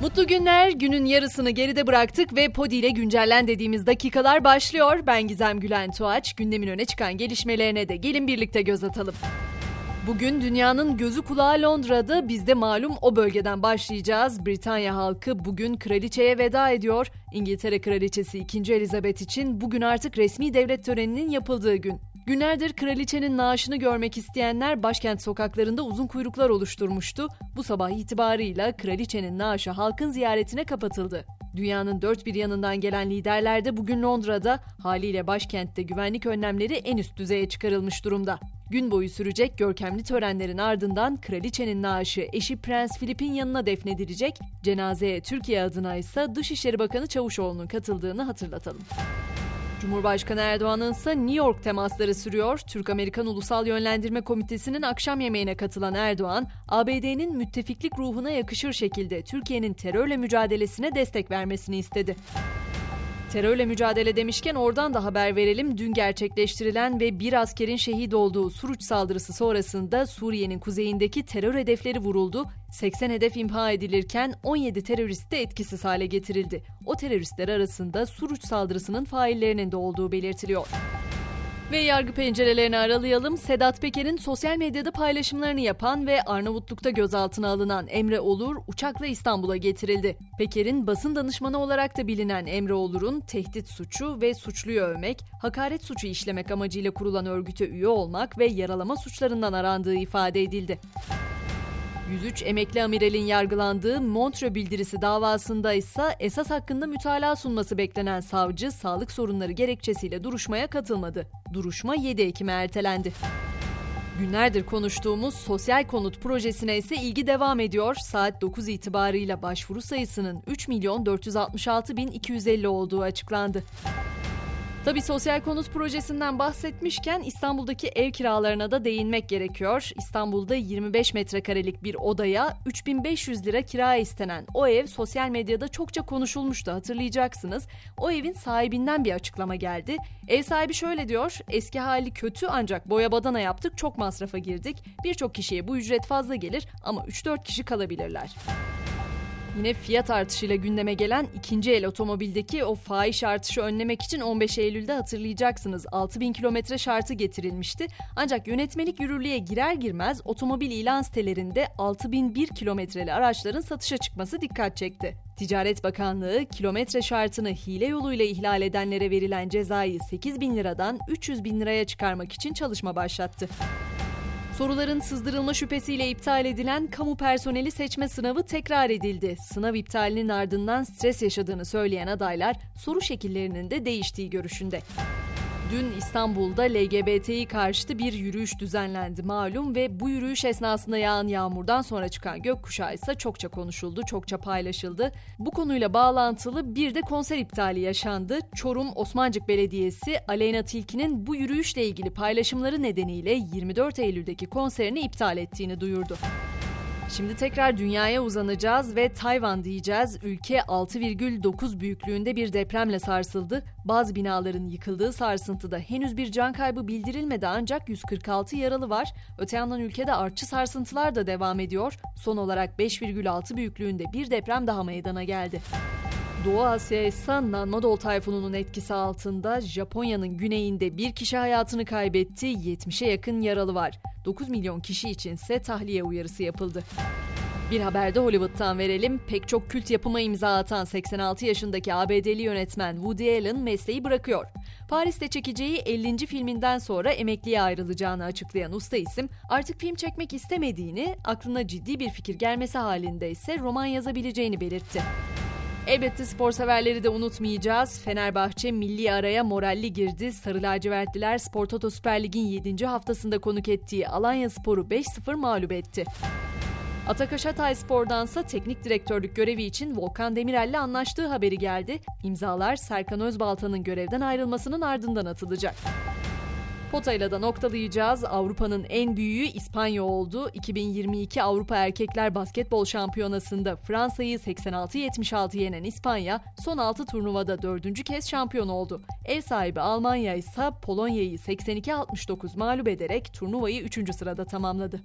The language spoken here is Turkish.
Mutlu günler, günün yarısını geride bıraktık ve Podi ile güncellen dediğimiz dakikalar başlıyor. Ben Gizem Gülen Tuğaç, gündemin öne çıkan gelişmelerine de gelin birlikte göz atalım. Bugün dünyanın gözü kulağı Londra'da biz de malum o bölgeden başlayacağız. Britanya halkı bugün kraliçeye veda ediyor. İngiltere kraliçesi 2. Elizabeth için bugün artık resmi devlet töreninin yapıldığı gün. Günlerdir kraliçenin naaşını görmek isteyenler başkent sokaklarında uzun kuyruklar oluşturmuştu. Bu sabah itibarıyla kraliçenin naaşı halkın ziyaretine kapatıldı. Dünyanın dört bir yanından gelen liderler de bugün Londra'da haliyle başkentte güvenlik önlemleri en üst düzeye çıkarılmış durumda. Gün boyu sürecek görkemli törenlerin ardından kraliçenin naaşı eşi Prens Philip'in yanına defnedilecek. Cenazeye Türkiye adına ise Dışişleri Bakanı Çavuşoğlu'nun katıldığını hatırlatalım. Cumhurbaşkanı Erdoğan'ın ise New York temasları sürüyor. Türk-Amerikan Ulusal Yönlendirme Komitesi'nin akşam yemeğine katılan Erdoğan, ABD'nin müttefiklik ruhuna yakışır şekilde Türkiye'nin terörle mücadelesine destek vermesini istedi. Terörle mücadele demişken oradan da haber verelim. Dün gerçekleştirilen ve bir askerin şehit olduğu Suruç saldırısı sonrasında Suriye'nin kuzeyindeki terör hedefleri vuruldu. 80 hedef imha edilirken 17 terörist de etkisiz hale getirildi. O teröristler arasında Suruç saldırısının faillerinin de olduğu belirtiliyor. Ve yargı pencerelerini aralayalım. Sedat Peker'in sosyal medyada paylaşımlarını yapan ve Arnavutluk'ta gözaltına alınan Emre Olur uçakla İstanbul'a getirildi. Peker'in basın danışmanı olarak da bilinen Emre Olur'un tehdit suçu ve suçluyu övmek, hakaret suçu işlemek amacıyla kurulan örgüte üye olmak ve yaralama suçlarından arandığı ifade edildi. 103 emekli amiralin yargılandığı Montreux bildirisi davasında ise esas hakkında mütalaa sunması beklenen savcı sağlık sorunları gerekçesiyle duruşmaya katılmadı. Duruşma 7 Ekim'e ertelendi. Günlerdir konuştuğumuz sosyal konut projesine ise ilgi devam ediyor. Saat 9 itibarıyla başvuru sayısının 3 milyon 466 bin 250 olduğu açıklandı. Tabi sosyal konut projesinden bahsetmişken İstanbul'daki ev kiralarına da değinmek gerekiyor. İstanbul'da 25 metrekarelik bir odaya 3500 lira kira istenen o ev sosyal medyada çokça konuşulmuştu hatırlayacaksınız. O evin sahibinden bir açıklama geldi. Ev sahibi şöyle diyor, eski hali kötü ancak boya badana yaptık çok masrafa girdik. Birçok kişiye bu ücret fazla gelir ama 3-4 kişi kalabilirler. Yine fiyat artışıyla gündeme gelen ikinci el otomobildeki o fahiş artışı önlemek için 15 Eylül'de hatırlayacaksınız 6000 kilometre şartı getirilmişti. Ancak yönetmelik yürürlüğe girer girmez otomobil ilan sitelerinde 6001 kilometreli araçların satışa çıkması dikkat çekti. Ticaret Bakanlığı kilometre şartını hile yoluyla ihlal edenlere verilen cezayı 8 bin liradan 300 bin liraya çıkarmak için çalışma başlattı. Soruların sızdırılma şüphesiyle iptal edilen kamu personeli seçme sınavı tekrar edildi. Sınav iptalinin ardından stres yaşadığını söyleyen adaylar soru şekillerinin de değiştiği görüşünde. Dün İstanbul'da LGBT'yi karşıtı bir yürüyüş düzenlendi malum ve bu yürüyüş esnasında yağan yağmurdan sonra çıkan gökkuşağı ise çokça konuşuldu, çokça paylaşıldı. Bu konuyla bağlantılı bir de konser iptali yaşandı. Çorum Osmancık Belediyesi Aleyna Tilki'nin bu yürüyüşle ilgili paylaşımları nedeniyle 24 Eylül'deki konserini iptal ettiğini duyurdu. Şimdi tekrar dünyaya uzanacağız ve Tayvan diyeceğiz. Ülke 6,9 büyüklüğünde bir depremle sarsıldı. Bazı binaların yıkıldığı sarsıntıda henüz bir can kaybı bildirilmedi ancak 146 yaralı var. Öte yandan ülkede artçı sarsıntılar da devam ediyor. Son olarak 5,6 büyüklüğünde bir deprem daha meydana geldi. Doğu Asya ise Nanmadol tayfununun etkisi altında Japonya'nın güneyinde bir kişi hayatını kaybetti, 70'e yakın yaralı var. 9 milyon kişi içinse tahliye uyarısı yapıldı. Bir haberde Hollywood'tan verelim. Pek çok kült yapıma imza atan 86 yaşındaki ABD'li yönetmen Woody Allen mesleği bırakıyor. Paris'te çekeceği 50. filminden sonra emekliye ayrılacağını açıklayan usta isim artık film çekmek istemediğini, aklına ciddi bir fikir gelmesi halinde ise roman yazabileceğini belirtti. Elbette spor severleri de unutmayacağız. Fenerbahçe milli araya moralli girdi. Sarı lacivertliler Spor Toto Süper Lig'in 7. haftasında konuk ettiği Alanya Spor'u 5-0 mağlup etti. Atakaş Hatay Spor'dansa teknik direktörlük görevi için Volkan Demirel'le anlaştığı haberi geldi. İmzalar Serkan Özbalta'nın görevden ayrılmasının ardından atılacak. Potayla da noktalayacağız. Avrupa'nın en büyüğü İspanya oldu. 2022 Avrupa Erkekler Basketbol Şampiyonası'nda Fransa'yı 86-76 yenen İspanya son 6 turnuvada 4. kez şampiyon oldu. Ev sahibi Almanya ise Polonya'yı 82-69 mağlup ederek turnuvayı 3. sırada tamamladı.